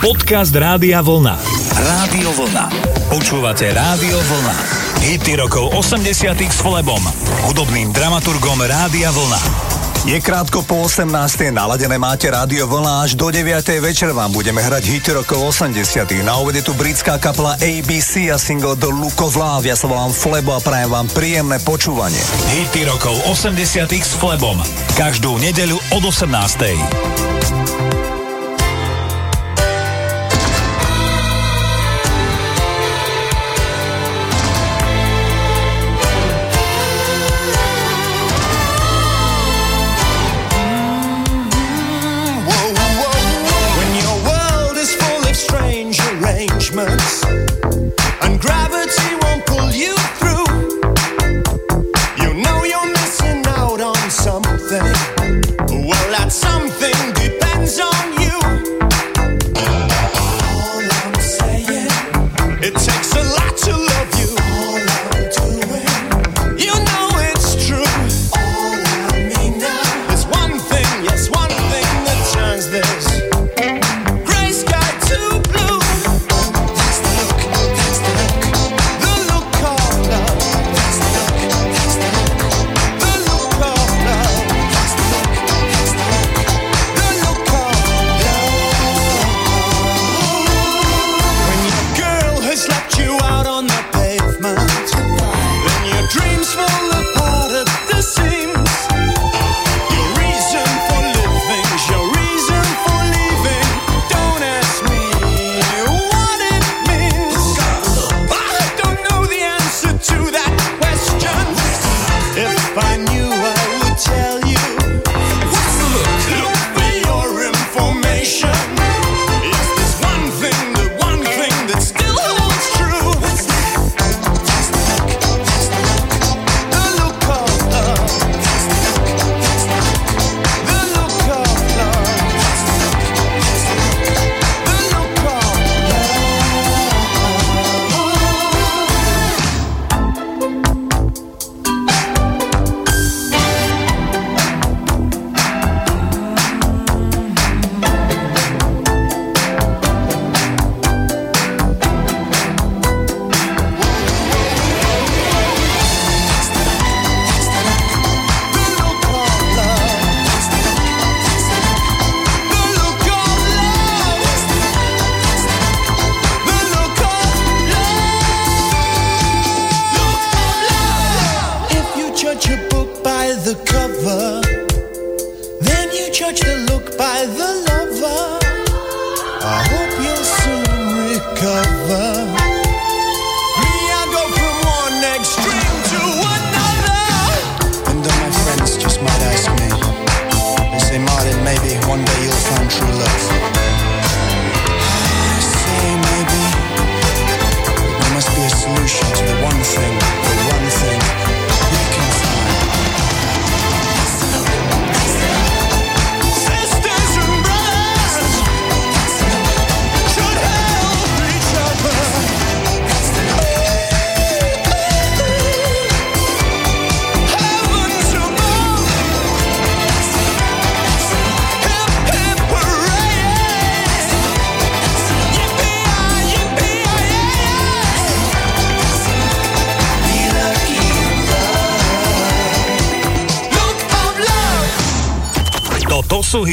Podcast Rádia Vlna. Rádio Vlna. Počúvate Rádio Vlna. Hity rokov 80 s Flebom, hudobným dramaturgom Rádia Vlna. Je krátko po 18. naladené máte rádio vlna až do 9. večer vám budeme hrať hity rokov 80. Na ovede tu britská kapela ABC a single The Look of Love. Ja sa volám Flebo a prajem vám príjemné počúvanie. Hity rokov 80 s Flebom. Každú nedeľu od 18.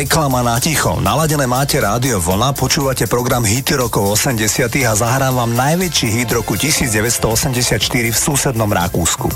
Reklama na ticho. Naladené máte rádio Vlna, počúvate program Hity rokov 80 a zahrám vám najväčší hit roku 1984 v susednom Rakúsku.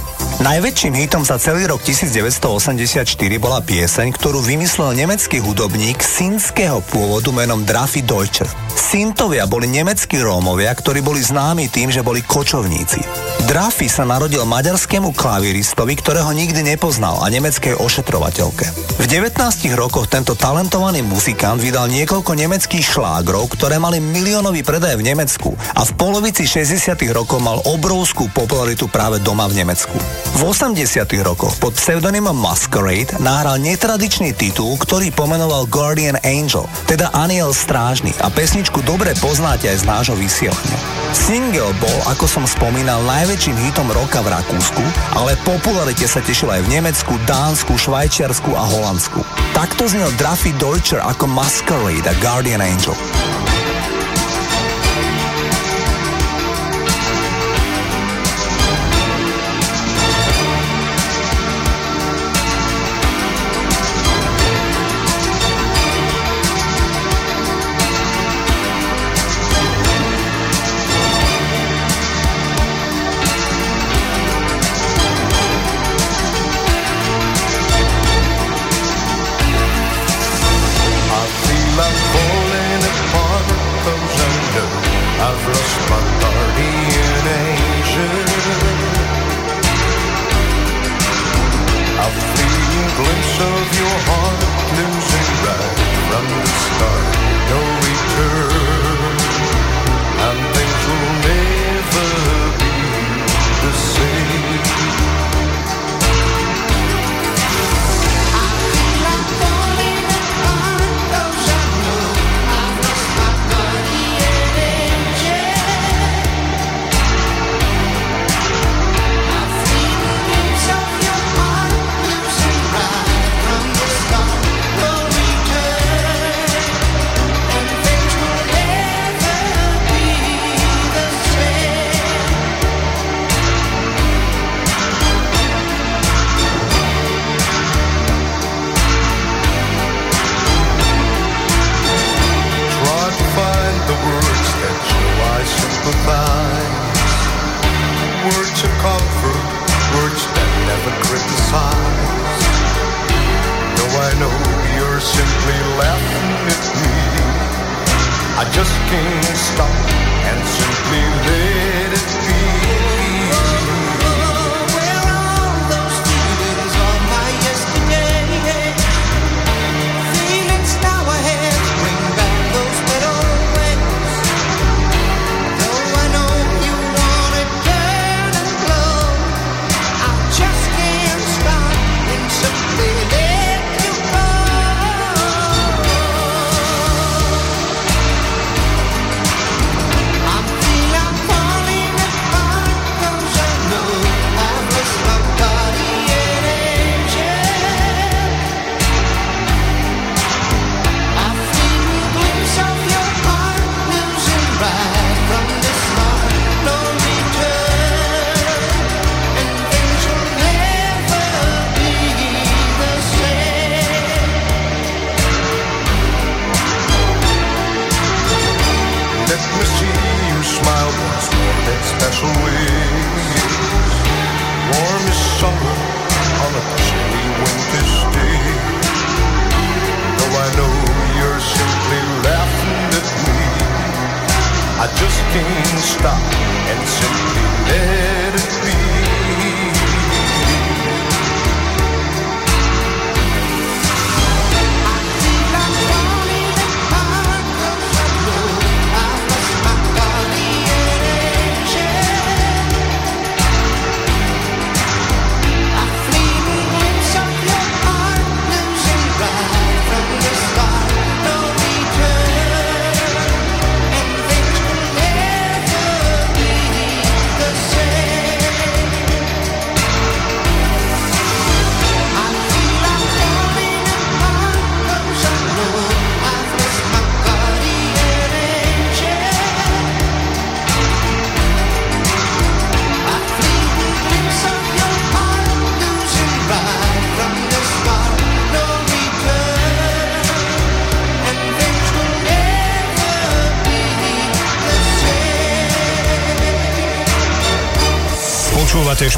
Najväčším hitom za celý rok 1984 bola pieseň, ktorú vymyslel nemecký hudobník sinského pôvodu menom Drafi Deutscher. Sintovia boli nemeckí Rómovia, ktorí boli známi tým, že boli kočovníci. Drafi sa narodil maďarskému klaviristovi, ktorého nikdy nepoznal a nemeckej ošetrovateľke. V 19 rokoch tento talentovaný muzikant vydal niekoľko nemeckých šlágrov, ktoré mali miliónový predaj v Nemecku a v polovici 60 rokov mal obrovskú popularitu práve doma v Nemecku. V 80 rokoch pod pseudonymom Masquerade nahral netradičný titul, ktorý pomenoval Guardian Angel, teda Aniel Strážny a pesničku dobre poznáte aj z nášho vysielania. Single bol, ako som spomínal, najväčším hitom roka v Rakúsku, ale popularite sa tešil aj v Nemecku, Dánsku, Švajčiarsku a Holandsku. Takto znel Draffy Deutscher ako Masquerade a Guardian Angel.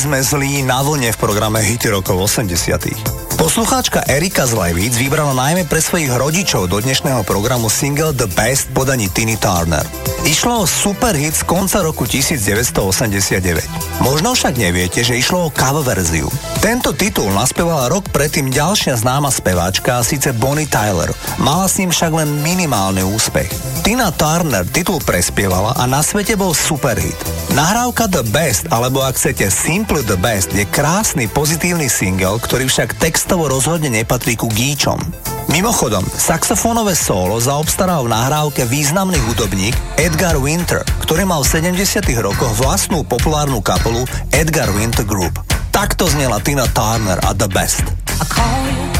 sme zlí na vlne v programe Hity rokov 80. Poslucháčka Erika z Levíc vybrala najmä pre svojich rodičov do dnešného programu single The Best podaní Tiny Turner. Išlo o super hit z konca roku 1989. Možno však neviete, že išlo o cover verziu. Tento titul naspievala rok predtým ďalšia známa speváčka, síce Bonnie Tyler. Mala s ním však len minimálny úspech. Tina Turner titul prespievala a na svete bol super hit. Nahrávka The Best, alebo ak chcete Simple The Best, je krásny pozitívny single, ktorý však textovo rozhodne nepatrí ku gíčom. Mimochodom, saxofónové solo zaobstaral v nahrávke významný hudobník Edgar Winter, ktorý mal v 70 rokoch vlastnú populárnu kapelu Edgar Winter Group. Takto znela Tina Turner a The Best. I call you,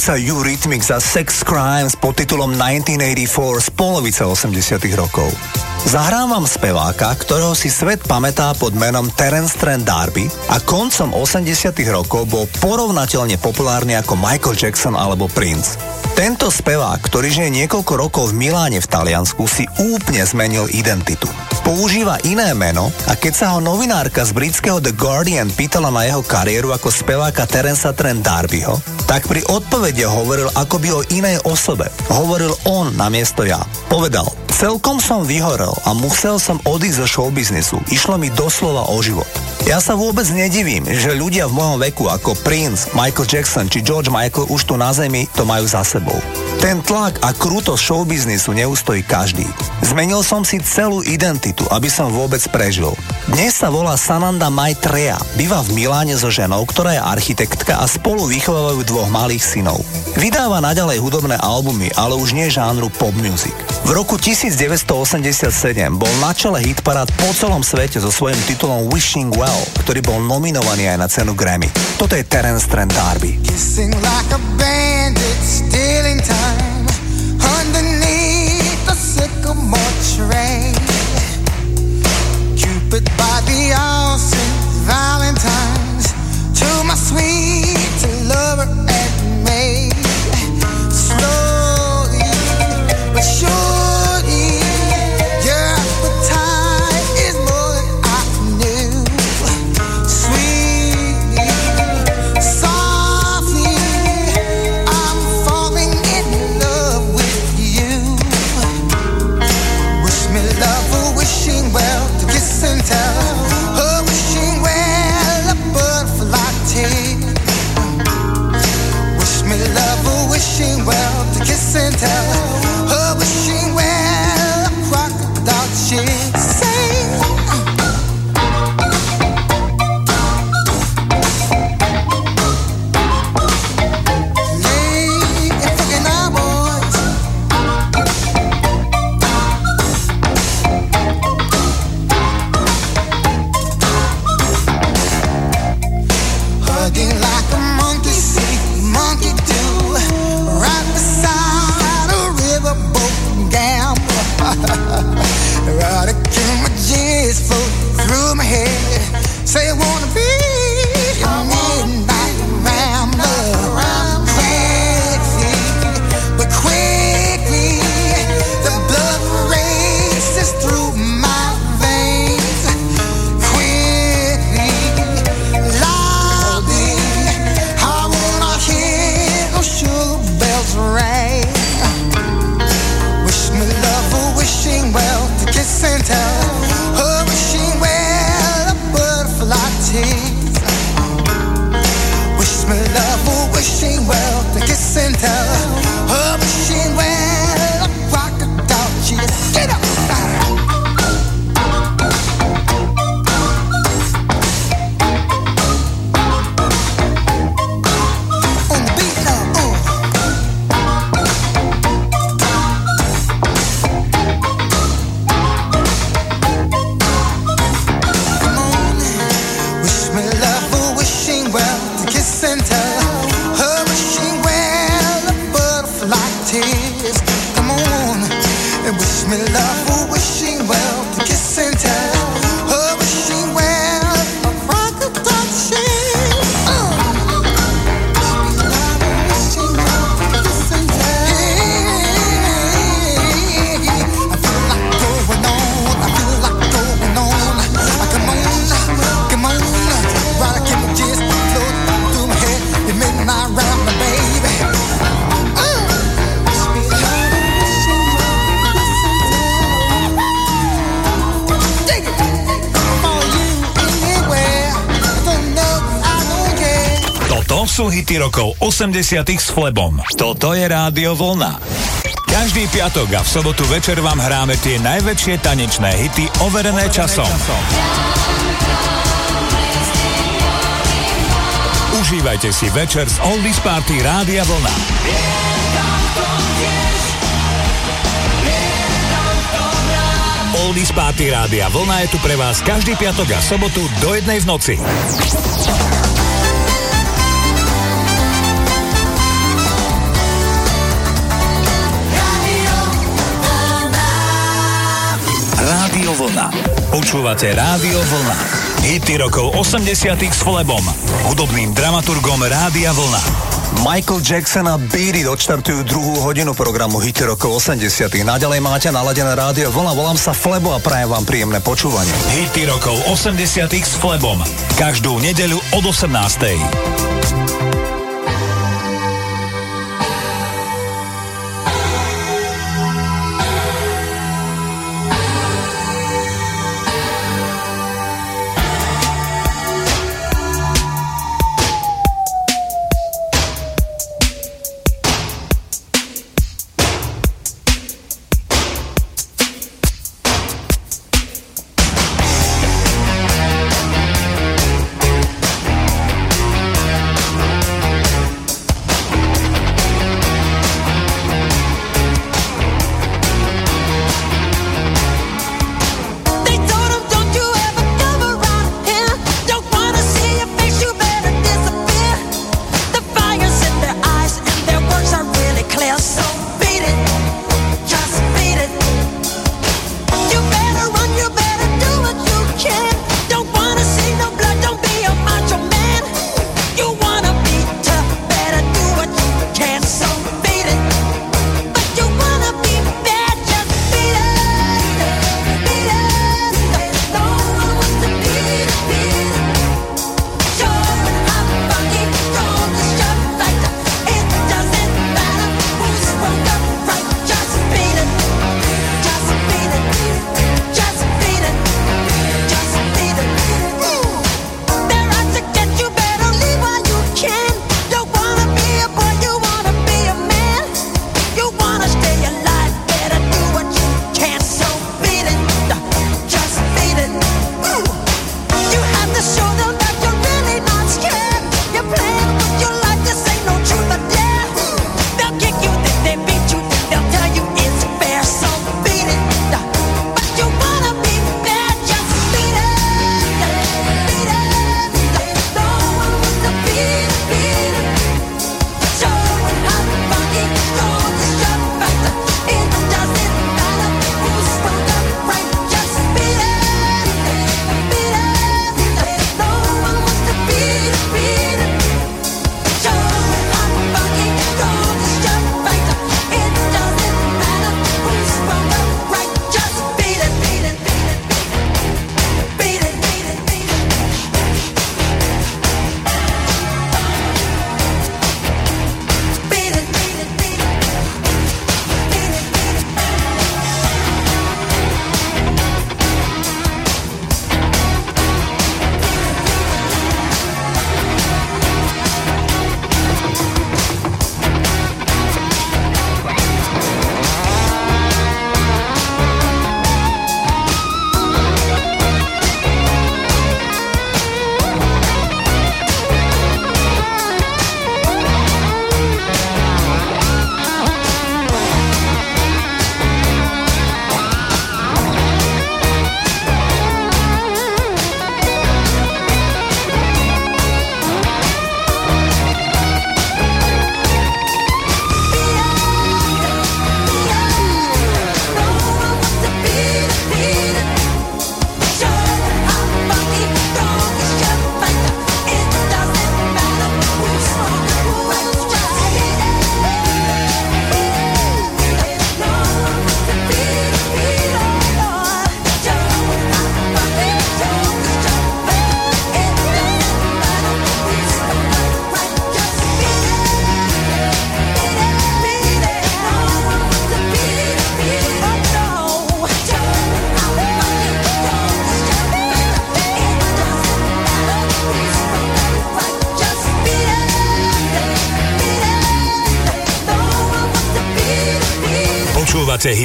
dvojica Eurythmics a Sex Crimes pod titulom 1984 z polovice 80 rokov. Zahrám vám speváka, ktorého si svet pamätá pod menom Terence Trent D'Arby a koncom 80 rokov bol porovnateľne populárny ako Michael Jackson alebo Prince. Tento spevák, ktorý žije niekoľko rokov v Miláne v Taliansku, si úplne zmenil identitu. Používa iné meno a keď sa ho novinárka z britského The Guardian pýtala na jeho kariéru ako speváka Terensa Trent Darbyho, tak pri odpovede hovoril akoby o inej osobe. Hovoril on namiesto ja. Povedal, celkom som vyhorel a musel som odísť zo showbiznisu. Išlo mi doslova o život. Ja sa vôbec nedivím, že ľudia v mojom veku ako Prince, Michael Jackson či George Michael už tu na zemi to majú za sebou. Ten tlak a krutosť showbiznisu neustojí každý. Zmenil som si celú identitu, aby som vôbec prežil. Dnes sa volá Sananda Maitreya, býva v Miláne so ženou, ktorá je architektka a spolu vychovávajú dvoch malých synov. Vydáva naďalej hudobné albumy, ale už nie žánru pop music. V roku 1987 bol na čele hitparád po celom svete so svojím titulom Wishing Well, ktorý bol nominovaný aj na cenu Grammy. Toto je Terence Trent D'Arby. Underneath the sycamore tree. Cupid by the ocean, Valentine's to my sweet lover and me. Slowly but surely, 80 s Flebom. Toto je Rádio Vlna. Každý piatok a v sobotu večer vám hráme tie najväčšie tanečné hity overené časom. Užívajte si večer z Oldies Party Rádia Vlna. Oldies Party Rádia Vlna je tu pre vás každý piatok a sobotu do jednej v noci. Počúvate Rádio Vlna. Hity rokov 80 s Flebom, hudobným dramaturgom Rádia Vlna. Michael Jackson a Beery odštartujú druhú hodinu programu Hity rokov 80 Naďalej máte naladené rádio Vlna, volám sa Flebo a prajem vám príjemné počúvanie. Hity rokov 80 s Flebom. Každú nedeľu od 18.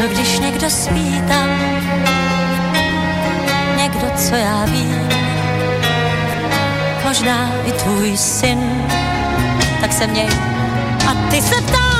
Co když někdo spí tam, někdo, co já vím, možná i tvůj syn, tak se měj a ty se ptáš.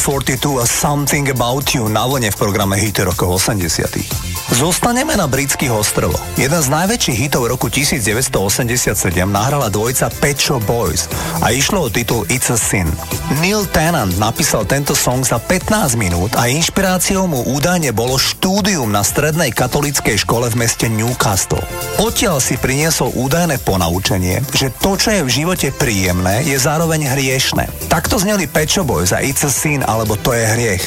42 a Something About You na vlne v programe Hity rokov 80 Zostaneme na britských ostrovoch. Jeden z najväčších hitov roku 1987 nahrala dvojica Pet Boys a išlo o titul It's a Sin. Neil Tennant napísal tento song za 15 minút a inšpiráciou mu údajne bolo štúdium na strednej katolíckej škole v meste Newcastle. Odtiaľ si priniesol údajné ponaučenie, že to, čo je v živote príjemné, je zároveň hriešne. Takto zneli Shop Boys a It's a Sin alebo To je hriech.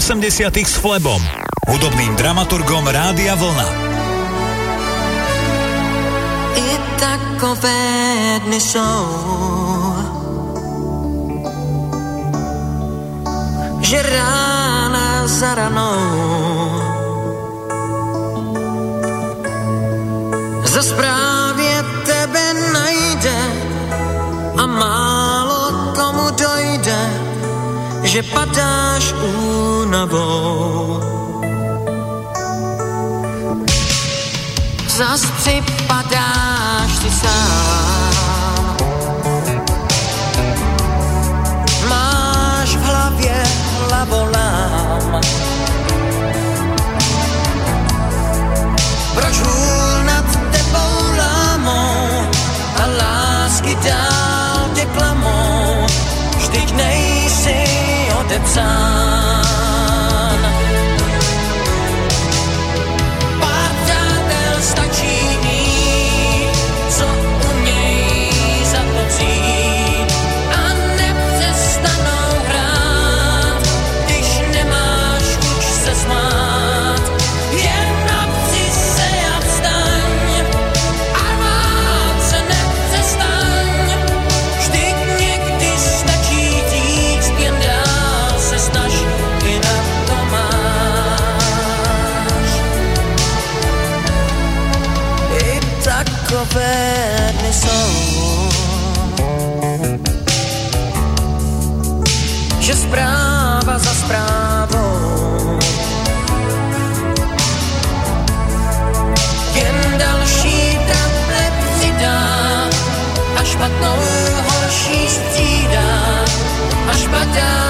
80 s Flebom, hudobným dramaturgom Rádia Vlna. I takové dny jsou, že rána za ranou, za správnou že padáš únavou. Zas připadáš ty sám. Máš v hlavě hlavola time. jsou. Že správa za správou jen další trable přidá a špatnou horší střídá a špatná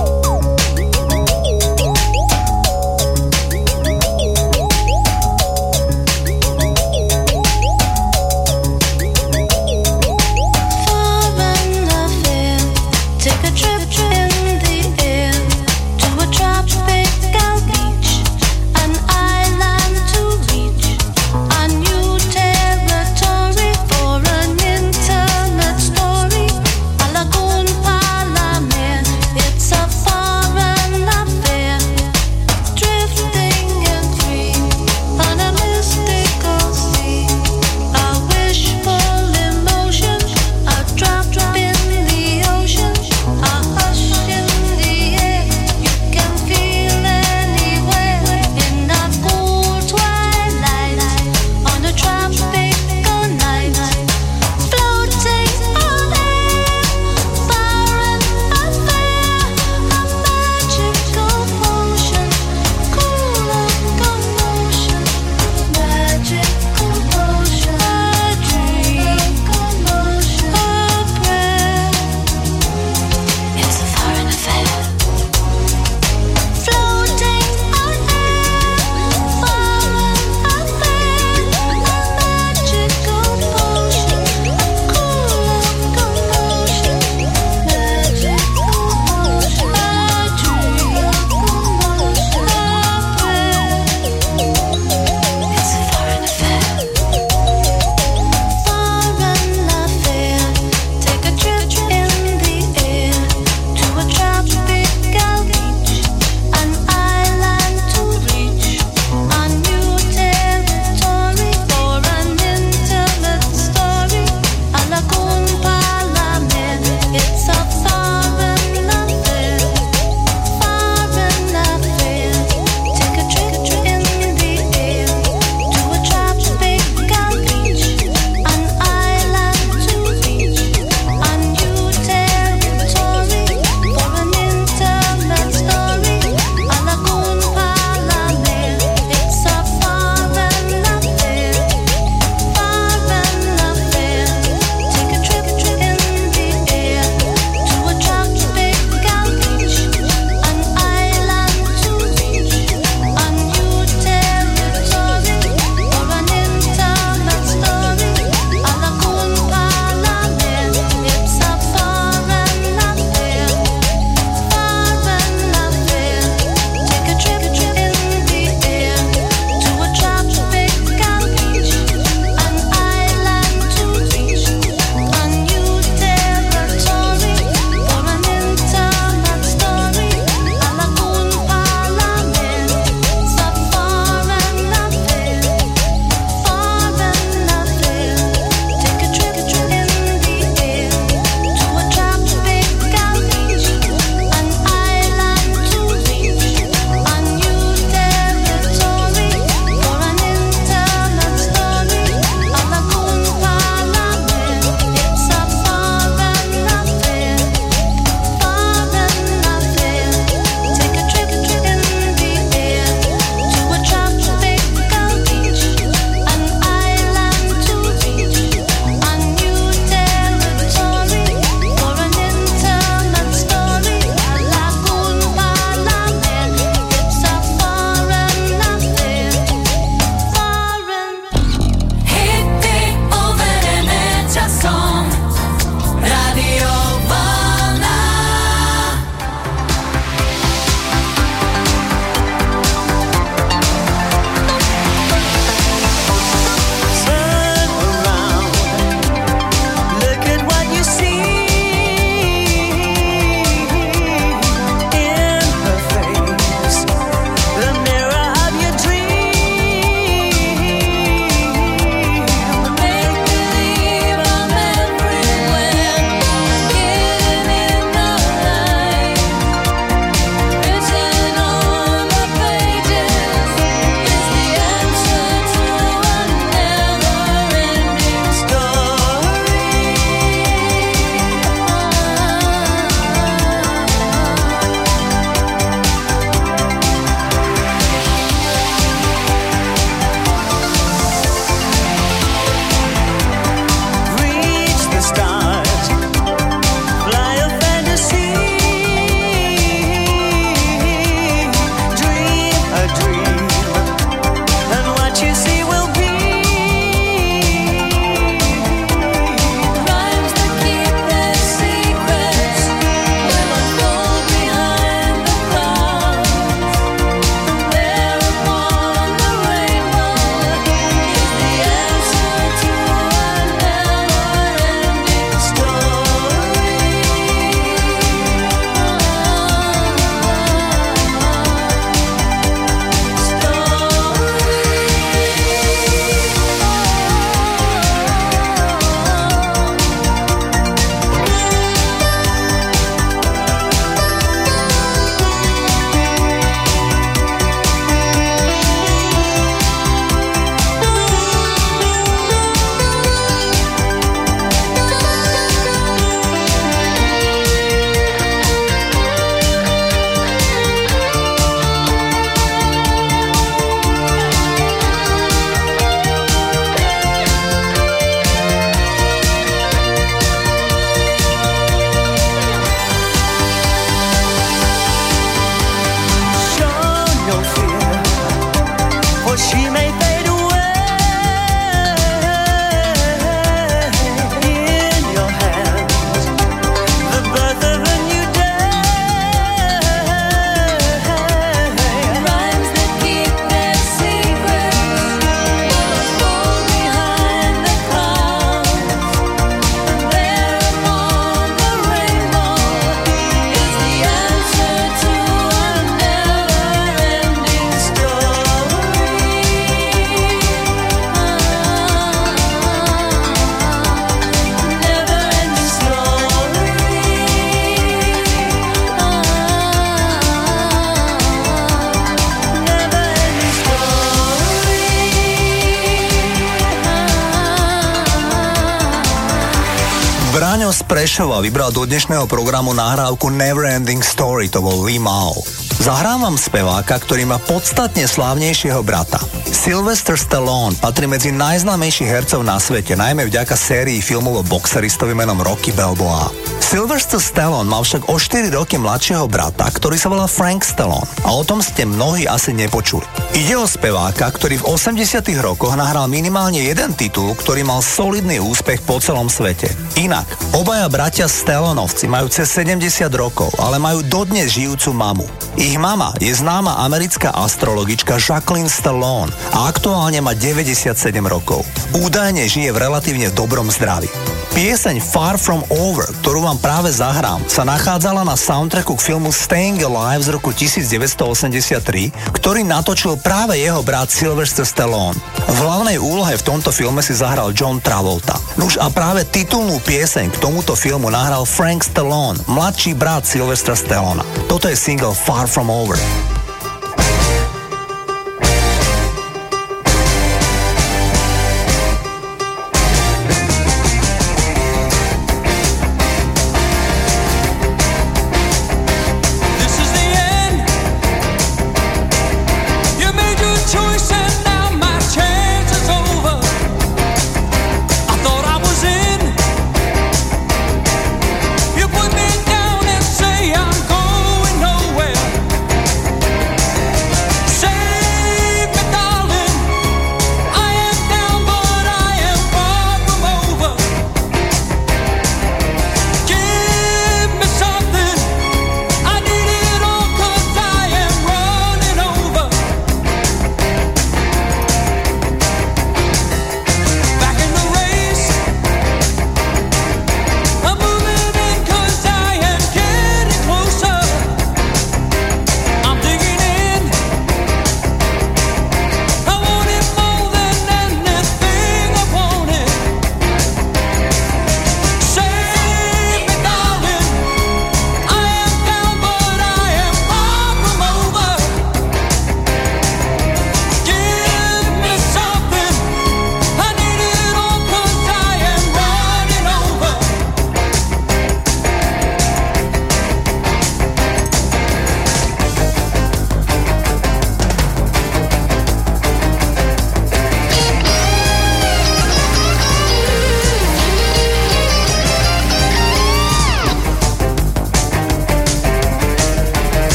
Prešova vybral do dnešného programu nahrávku Neverending Story, to bol Lee Mao. Zahrávam speváka, ktorý má podstatne slávnejšieho brata. Sylvester Stallone patrí medzi najznámejších hercov na svete, najmä vďaka sérii filmov o boxeristovi menom Rocky Balboa. Sylvester Stallone mal však o 4 roky mladšieho brata, ktorý sa volá Frank Stallone a o tom ste mnohí asi nepočuli. Ide o speváka, ktorý v 80 rokoch nahral minimálne jeden titul, ktorý mal solidný úspech po celom svete. Inak, obaja bratia Stallonovci majú cez 70 rokov, ale majú dodnes žijúcu mamu. Ich mama je známa americká astrologička Jacqueline Stallone a aktuálne má 97 rokov. Údajne žije v relatívne dobrom zdraví. Pieseň Far From Over, ktorú vám práve zahrám, sa nachádzala na soundtracku k filmu Staying Alive z roku 1983, ktorý natočil práve jeho brat Sylvester Stallone. V hlavnej úlohe v tomto filme si zahral John Travolta. Nuž a práve titulnú pieseň k tomuto filmu nahral Frank Stallone, mladší brat Sylvestra Stallona. Toto je single Far From Over.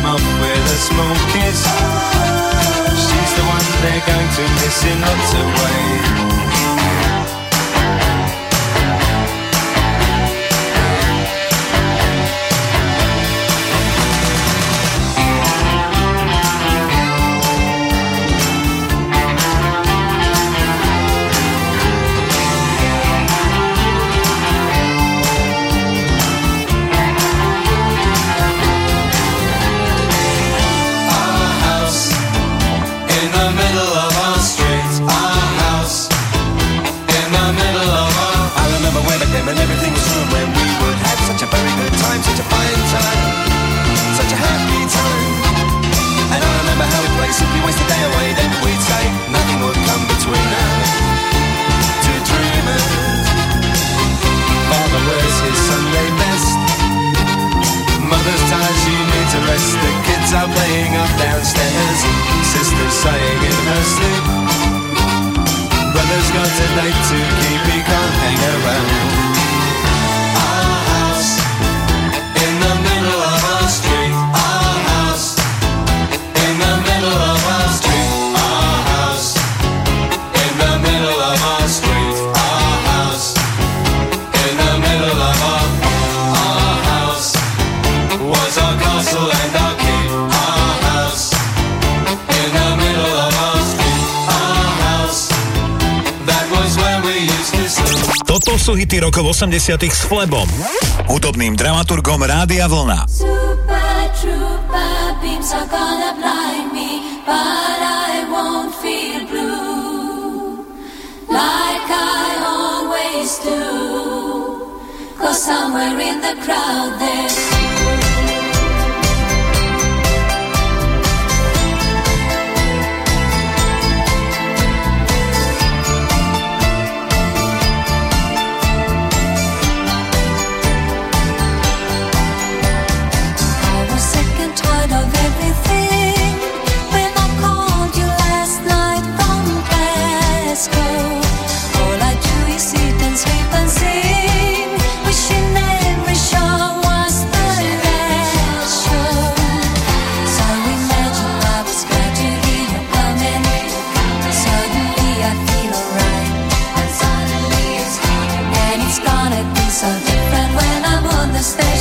came up with a small kiss. She's the one they're going to miss in lots of ways. rokov 80 s Flebom, hudobným dramaturgom Rádia Vlna. Somewhere in the crowd there's Stay.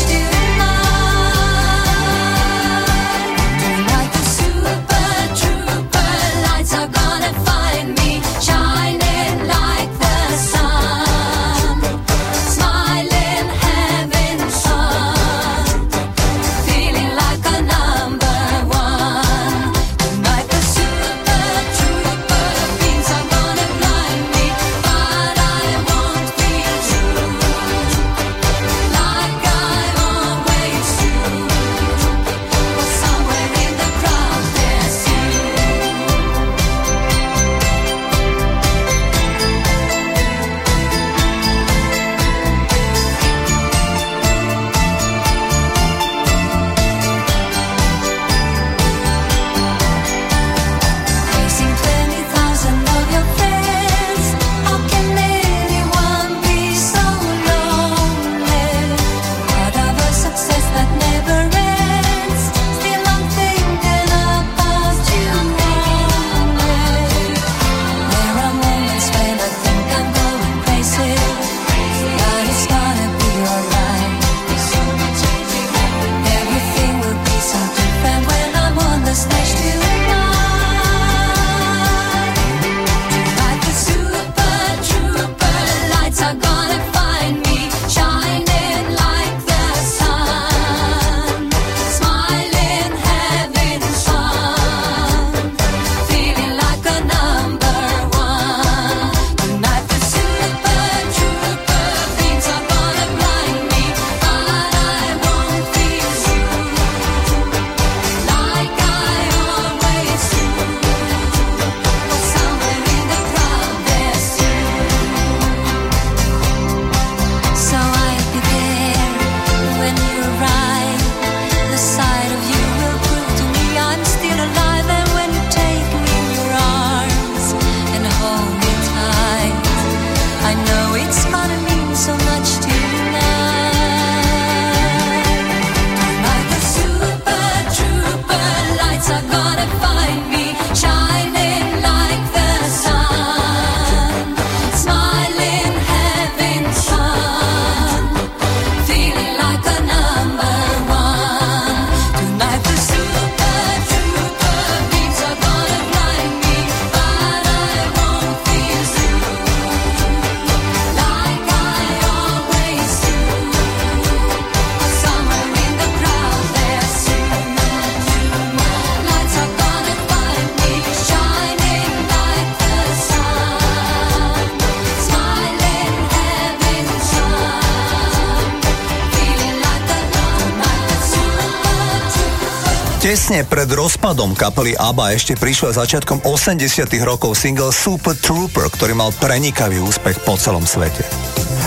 Tesne pred rozpadom kapely ABBA ešte prišiel začiatkom 80 rokov single Super Trooper, ktorý mal prenikavý úspech po celom svete.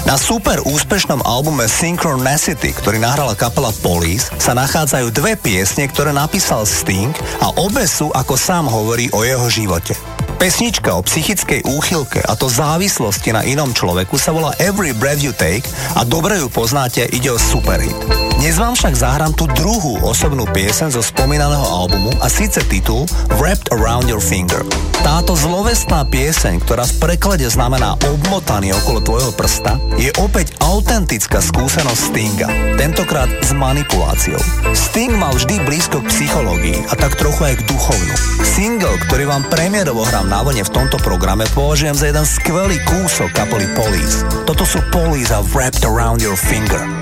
Na super úspešnom albume Synchronicity, ktorý nahrala kapela Police, sa nachádzajú dve piesne, ktoré napísal Sting a obe sú, ako sám hovorí, o jeho živote. Pesnička o psychickej úchylke a to závislosti na inom človeku sa volá Every Breath You Take a dobre ju poznáte, ide o superhit. Dnes vám však zahrám tú druhú osobnú piesen zo spomínaného albumu a síce titul Wrapped Around Your Finger. Táto zlovestná pieseň, ktorá v preklade znamená obmotaný okolo tvojho prsta, je opäť autentická skúsenosť Stinga, tentokrát s manipuláciou. Sting mal vždy blízko k psychológii a tak trochu aj k duchovnu. Single, ktorý vám premiérovo hrám na vlne v tomto programe, považujem za jeden skvelý kúsok kapely Police. Toto sú Police a Wrapped Around Your Finger.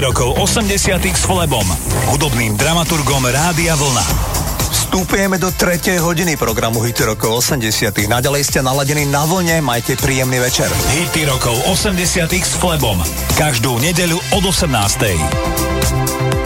rokov 80 s Flebom, hudobným dramaturgom Rádia Vlna. Vstupujeme do tretej hodiny programu Hity rokov 80. Naďalej ste naladení na vlne, majte príjemný večer. Hity rokov 80. s Flebom. Každú nedeľu od 18.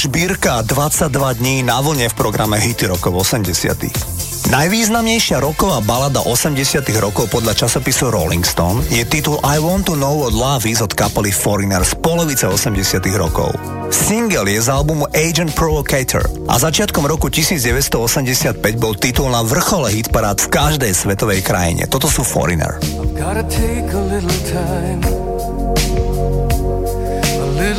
Miroš Birka 22 dní na vlne v programe Hity rokov 80 Najvýznamnejšia roková balada 80 rokov podľa časopisu Rolling Stone je titul I Want to Know What Love Is od kapely Foreigner z polovice 80 rokov. Single je z albumu Agent Provocator a začiatkom roku 1985 bol titul na vrchole hitparád v každej svetovej krajine. Toto sú Foreigner. Gotta take a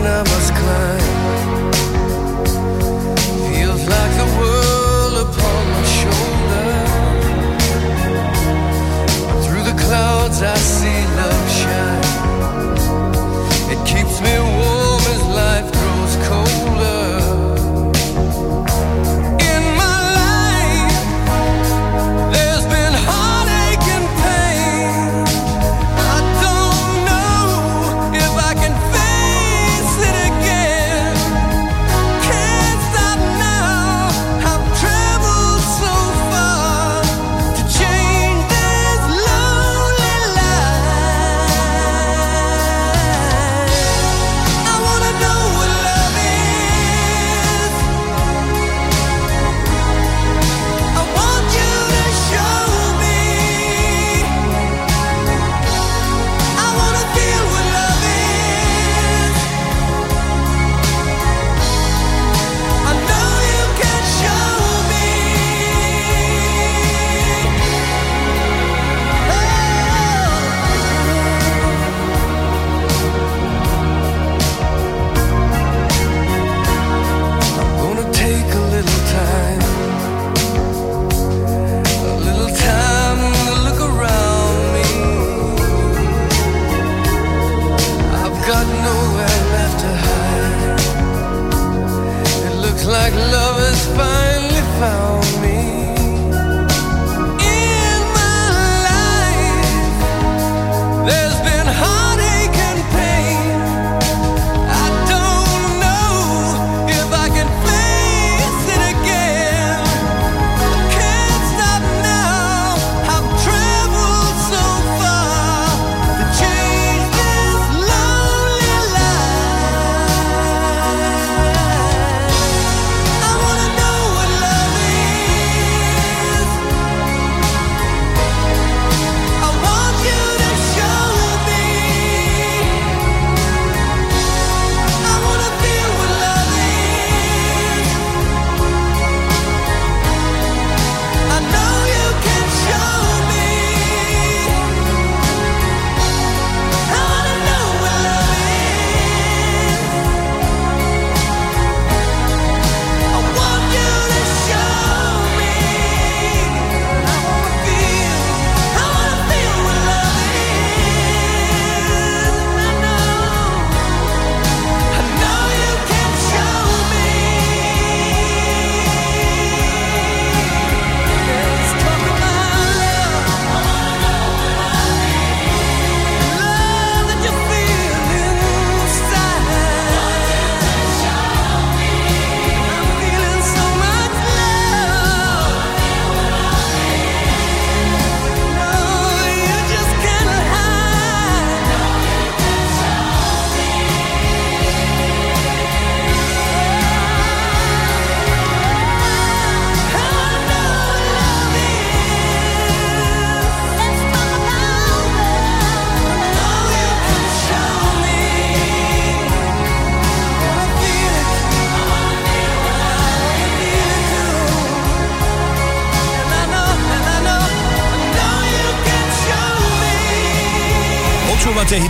I must climb. Feels like world upon my shoulder. Through the clouds I see love shine. It keeps me warm.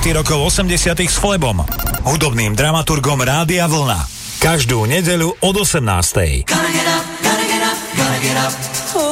Hity rokov 80 s Flebom, hudobným dramaturgom Rádia Vlna. Každú nedeľu od 18. Gonna get up, gotta get up, gotta get up.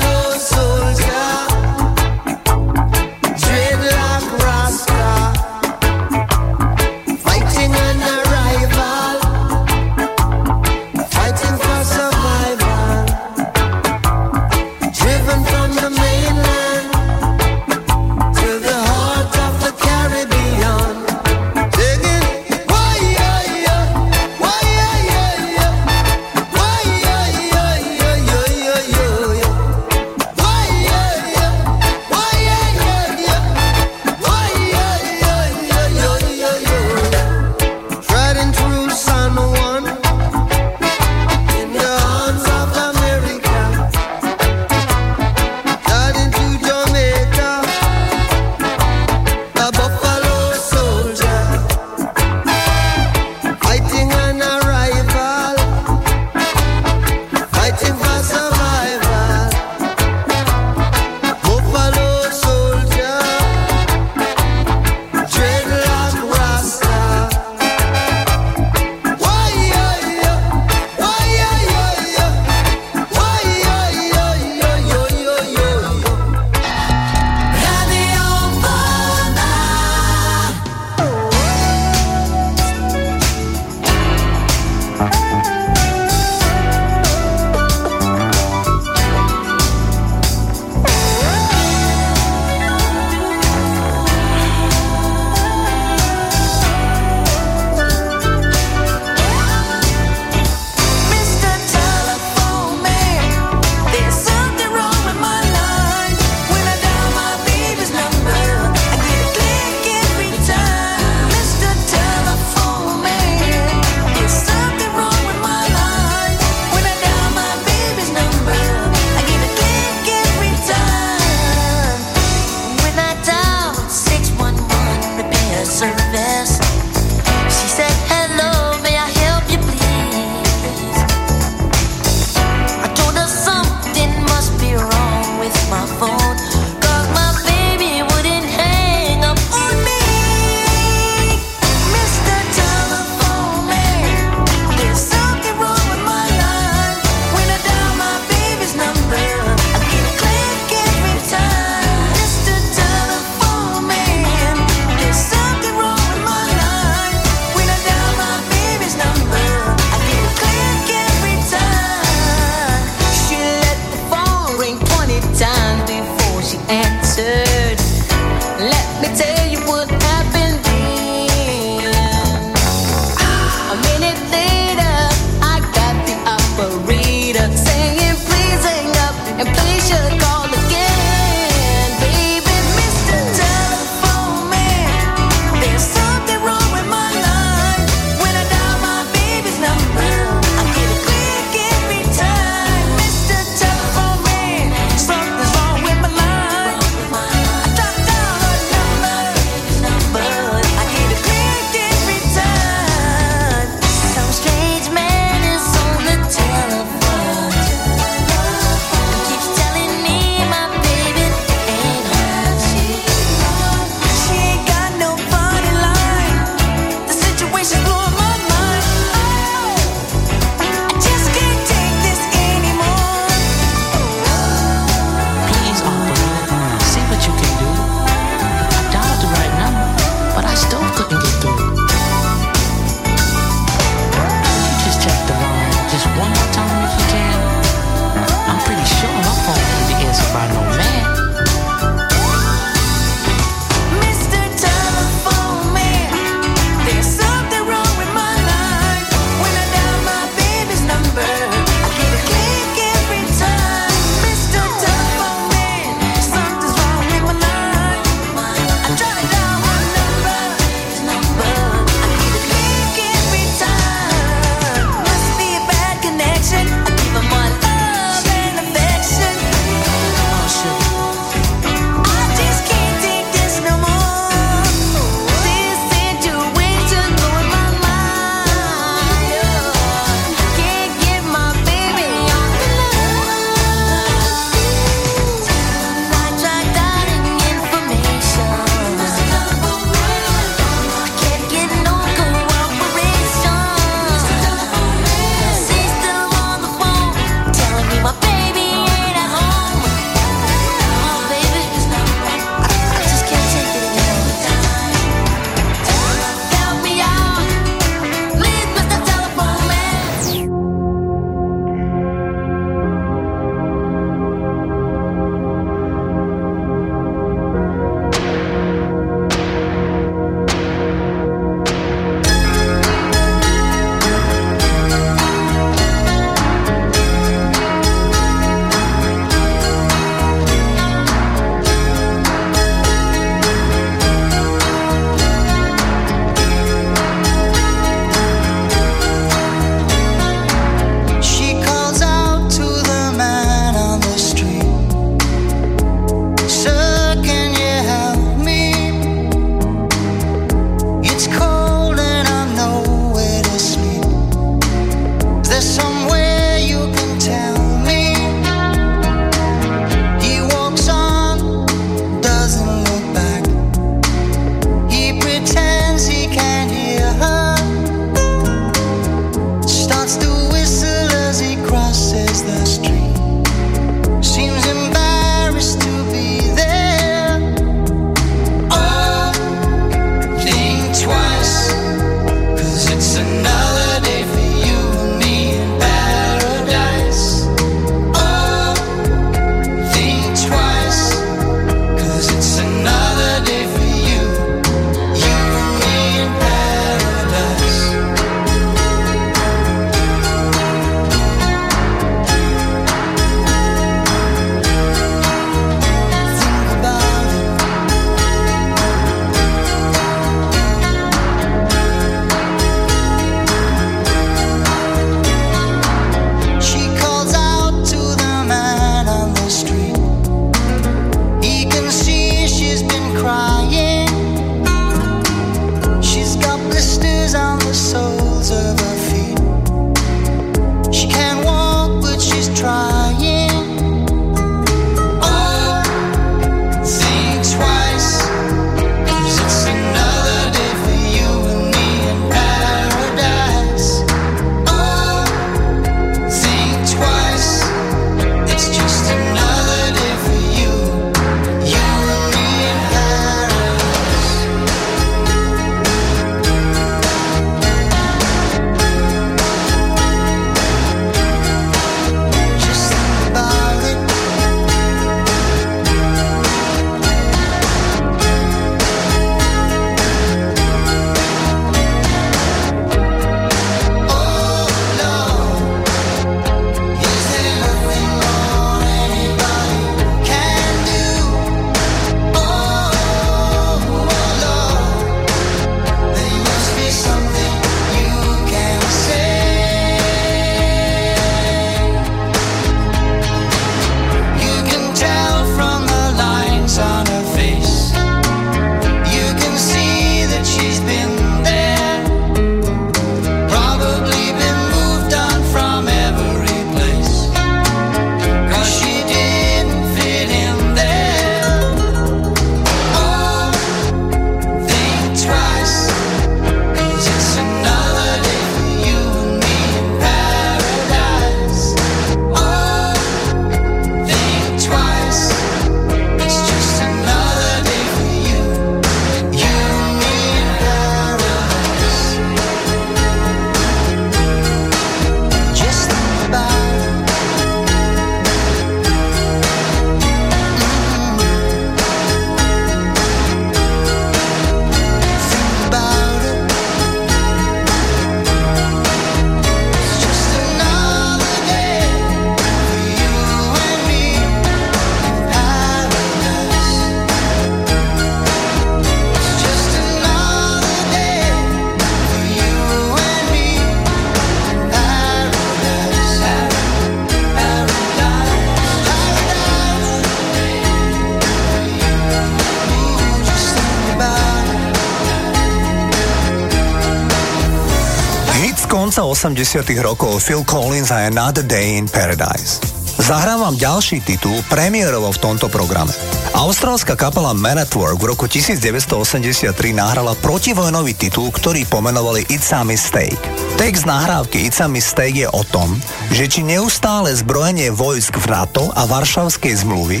80 rokov Phil Collins a Another Day in Paradise. Zahrám ďalší titul premiérovo v tomto programe. Austrálska kapela Man at Work v roku 1983 nahrala protivojnový titul, ktorý pomenovali It's a Mistake. Text nahrávky It's a Mistake je o tom, že či neustále zbrojenie vojsk v NATO a Varšavskej zmluvy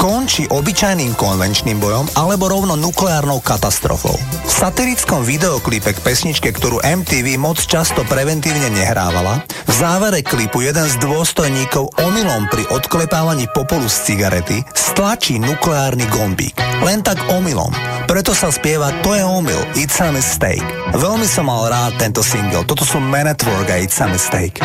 skončí obyčajným konvenčným bojom alebo rovno nukleárnou katastrofou. V satirickom videoklipe k pesničke, ktorú MTV moc často preventívne nehrávala, v závere klipu jeden z dôstojníkov omylom pri odklepávaní popolu z cigarety stlačí nukleárny gombík. Len tak omylom. Preto sa spieva To je omyl, It's a Mistake. Veľmi som mal rád tento single. Toto sú Man at a It's a Mistake.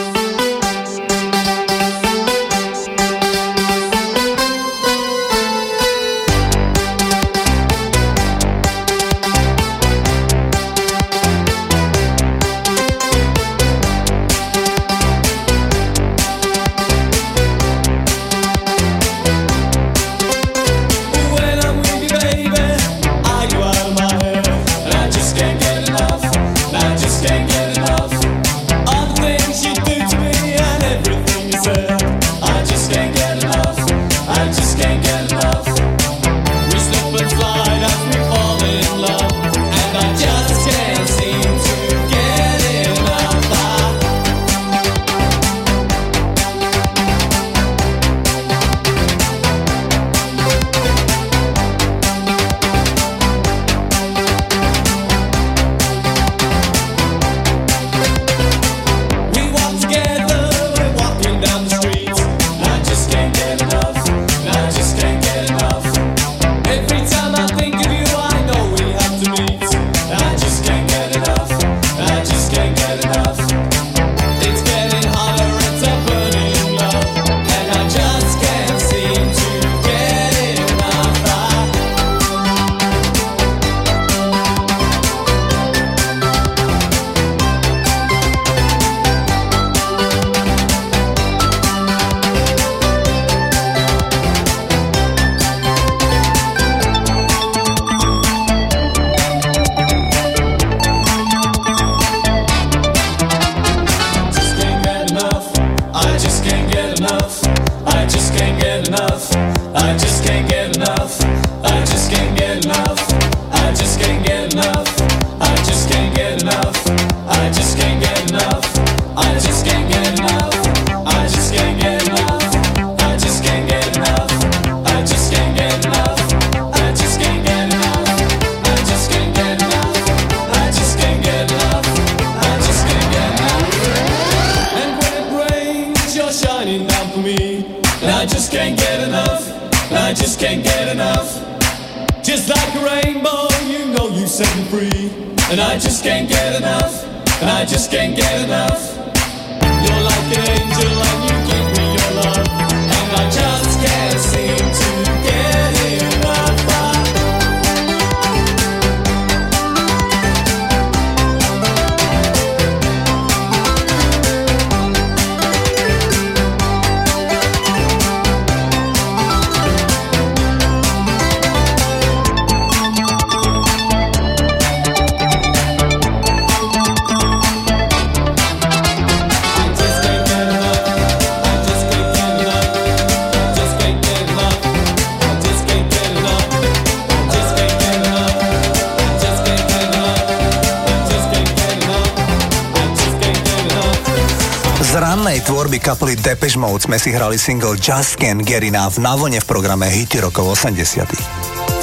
Si hrali single Just Can't Get Enough na vlne v programe Hity rokov 80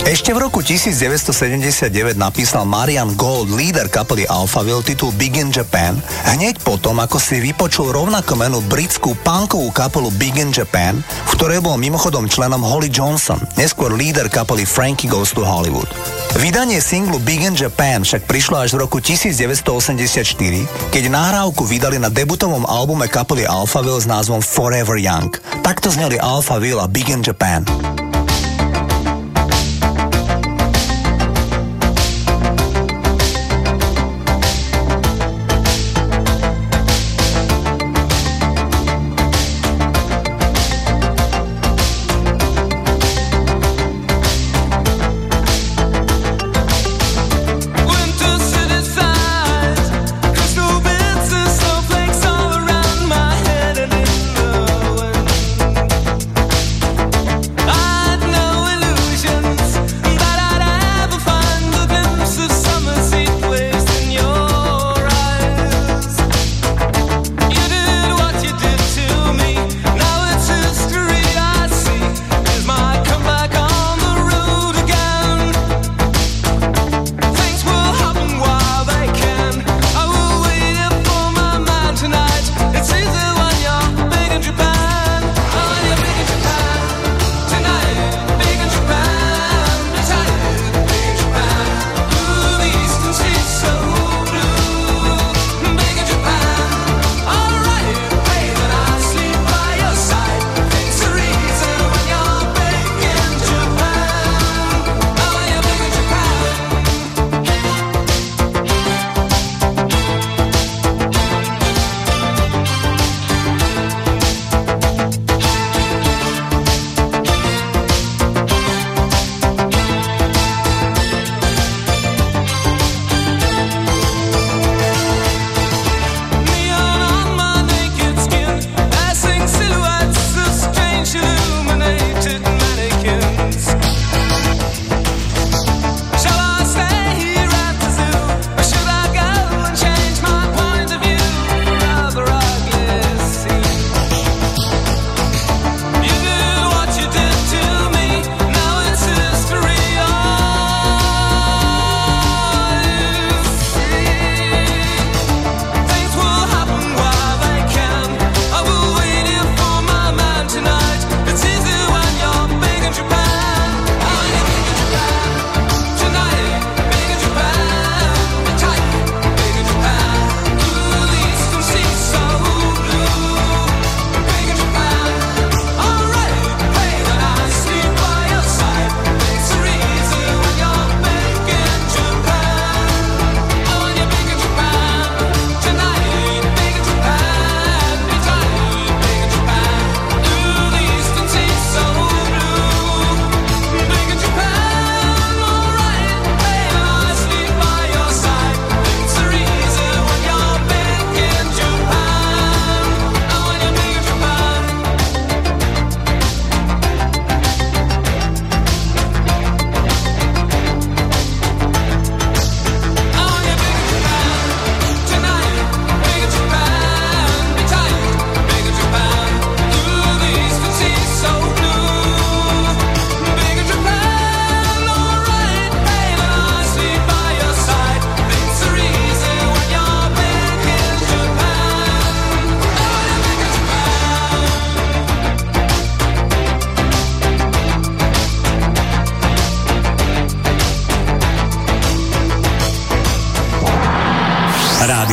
ešte v roku 1979 napísal Marian Gold, líder kapely Alphaville, titul Big in Japan, hneď potom, ako si vypočul rovnako menú britskú punkovú kapelu Big in Japan, v ktorej bol mimochodom členom Holly Johnson, neskôr líder kapely Frankie Goes to Hollywood. Vydanie singlu Big in Japan však prišlo až v roku 1984, keď nahrávku vydali na debutovom albume kapely Alphaville s názvom Forever Young. Takto zneli Alphaville a Big in Japan.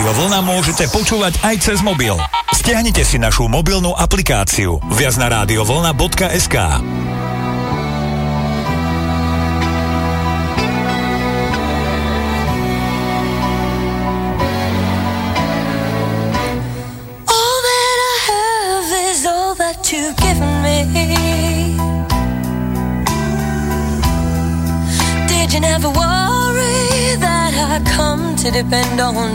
Rádio Vlna môžete počúvať aj cez mobil. Stiahnite si našu mobilnú aplikáciu viac na radiovlna.sk. You've. Did you never worry that I come to depend on